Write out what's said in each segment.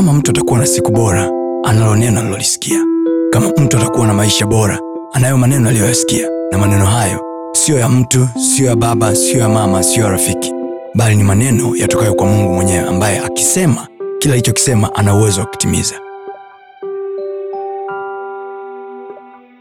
kama mtu atakuwa na siku bora, analo neno alilolisikia. Kama mtu atakuwa na maisha bora, anayo maneno aliyoyasikia, na maneno hayo siyo ya mtu, siyo ya baba, siyo ya mama, siyo ya rafiki, bali ni maneno yatokayo kwa Mungu mwenyewe, ambaye akisema kila alichokisema ana uwezo wa kutimiza.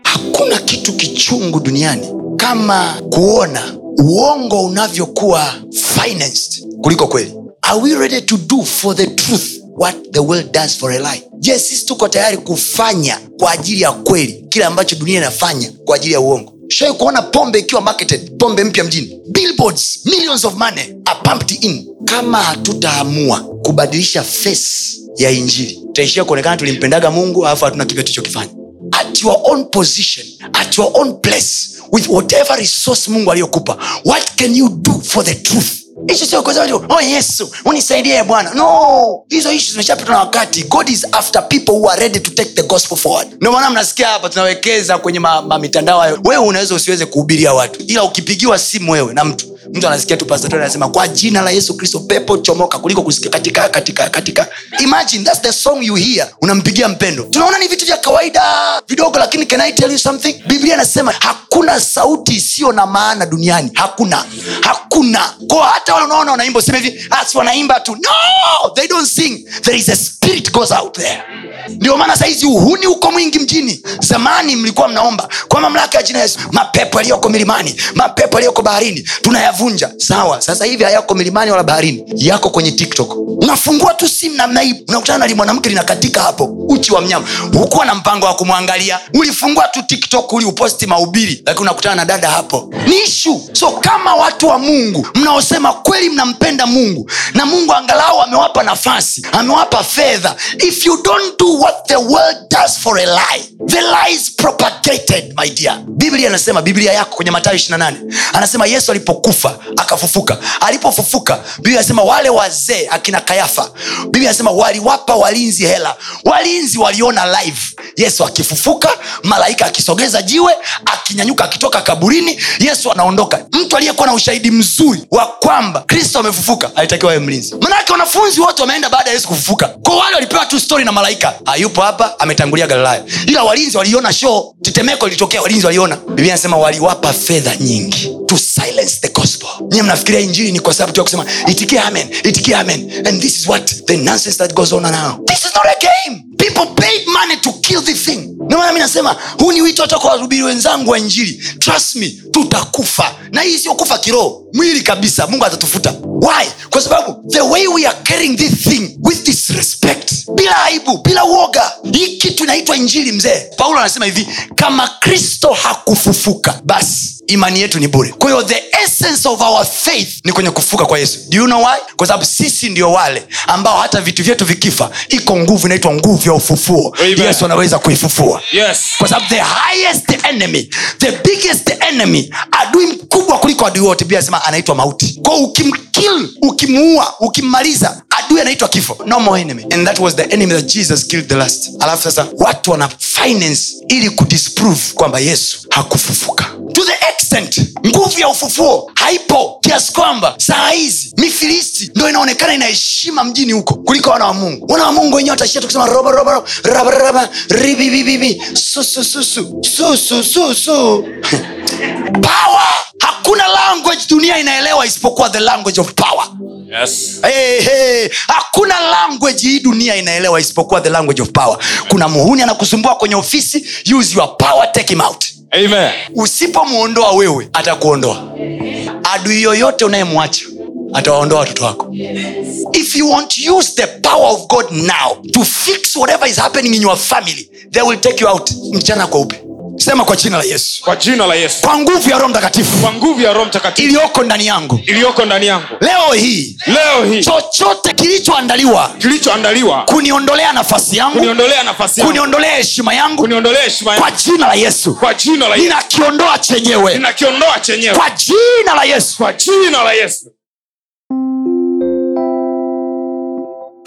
hakuna kitu kichungu duniani kama kuona uongo unavyokuwa financed kuliko kweli are we ready to do for the truth what the world does for a lie je sisi tuko tayari kufanya kwa ajili ya kweli kile ambacho dunia inafanya kwa ajili ya uongo. Shawai kuona pombe ikiwa marketed pombe mpya mjini? Billboards millions of money are pumped in. Kama hatutaamua kubadilisha face ya injili tutaishia kuonekana tulimpendaga mungu alafu hatuna kitu tulichokifanya. At your own position at your own place with whatever resource mungu aliyokupa what can you do for the truth Issue sio oh yesu unisaidie bwana. No hizo ishu zimeshapitwa na wakati. God is after people who are ready to take the gospel forward. Ndio maana mnasikia hapa tunawekeza kwenye mamitandao ma hayo. Wewe unaweza usiweze kuhubiria watu ila ukipigiwa simu wewe na mtu mtu anasikia tu pastor anasema kwa jina la yesu kristo pepo chomoka kuliko kusikia katika katika katika. Imagine that's the song you hear unampigia mpendo. Tunaona ni vitu vya kawaida vidogo lakini can i tell you something? Biblia inasema hakuna sauti isiyo na maana duniani. Hakuna. Hakuna. Ko hata unaona wanaimba useme hivi as wanaimba tu. No! They don't sing. There is a spirit goes out there ndio maana sahizi uhuni uko mwingi mjini. Zamani mlikuwa mnaomba kwa mamlaka ya jina yesu mapepo yaliyoko milimani mapepo yaliyoko baharini tunayavunja. Sawa sasa hivi hayako milimani wala baharini yako kwenye tiktok. Unafungua tu simu namna hii unakutana nali mwanamke linakatika hapo uchi wa mnyama. Hukuwa na mpango wa kumwangalia. Ulifungua tu tiktok uliuposti mahubiri lakini unakutana na dada hapo. Ni ishu so kama watu wa mungu mnaosema kweli mnampenda mungu na mungu angalau amewapa nafasi amewapa fedha if you don't do what the world does for a lie. The lie is propagated my dear. Biblia anasema biblia yako kwenye matayo 28 anasema yesu alipokufa akafufuka. Alipofufuka biblia anasema wale wazee akina kayafa biblia anasema waliwapa walinzi hela. Walinzi waliona live. Yesu akifufuka malaika akisogeza jiwe akinyanyuka akitoka kaburini yesu anaondoka. Mtu aliyekuwa na ushahidi mzuri wa kwamba kristo amefufuka alitakiwa awe mlinzi. Manake wanafunzi wote wameenda baada ya yesu kufufuka. Kwa wale walipewa tu stori na malaika hayupo hapa ametangulia galilaya. Ila walinzi waliona show tetemeko lilitokea walinzi waliona. Biblia anasema waliwapa fedha nyingi to silence the gospel. Nyie mnafikiria injili ni kwa sababu tu ya kusema itikia amen itikia amen. And this is what the nonsense that goes on now. This is not a game. People paid money to kill the thing. Ndio mi nasema huu ni wito hata wahubiri wenzangu wa injili. Trust me tutakufa. Na hii sio kufa kiroho mwili kabisa. Mungu atatufuta. Why? Kwa sababu the way we are carrying this thing with disrespect bila aibu bila uoga. Hii kitu inaitwa injili mzee. Paulo anasema hivi kama kristo hakufufuka basi imani yetu ni bure. Kwa hiyo the essence of our faith ni kwenye kufuka kwa yesu. Do you know why? Kwa sababu sisi ndio wale ambao hata vitu vyetu vikifa iko nguvu inaitwa nguvu ya ufufuo. Amen. yesu anaweza kuifufua. Yes. kwa sababu the highest enemy the biggest enemy adui mkubwa kuliko adui wote bia sema anaitwa mauti. Kwao ukimkill ukimuua ukimmaliza adui anaitwa kifo. No more enemy. And that was the enemy that jesus killed the last. Alafu sasa watu wana finance ili kudisprove kwamba yesu hakufufuka. To the extent nguvu ya ufufuo haipo kiasi kwamba saa hizi mifilisti ndo inaonekana inaheshima mjini huko kuliko wana wa mungu. Wana wa mungu wenyewe watashia tukisema robo robo robo raba raba ribibibibi susususu susu susu susu power! Hakuna language dunia inaelewa isipokuwa the language of power Yes. hey, hey. hakuna language hii dunia inaelewa isipokuwa the language of power. Kuna muhuni anakusumbua kwenye ofisi use your power take him out. Usipomwondoa wewe atakuondoa. Adui yoyote unayemwacha atawaondoa watoto wako. If you want to use the power of god now to fix whatever is happening in your family they will take you out. Mchana kweupe sema kwa jina la yesu. Kwa jina la yesu. Kwa nguvu ya roho mtakatifu. Kwa nguvu ya roho mtakatifu. Iliyoko ndani yangu. Iliyoko ndani yangu. Leo hii. Leo hii. Chochote kilichoandaliwa. Kilichoandaliwa. Kuniondolea nafasi yangu. Kuniondolea nafasi yangu. Kuniondolea heshima yangu. Kuniondolea heshima kwa jina la yesu. Kwa jina la yesu. Ninakiondoa chenyewe. Ninakiondoa chenyewe. Kwa jina la yesu. Kwa jina la yesu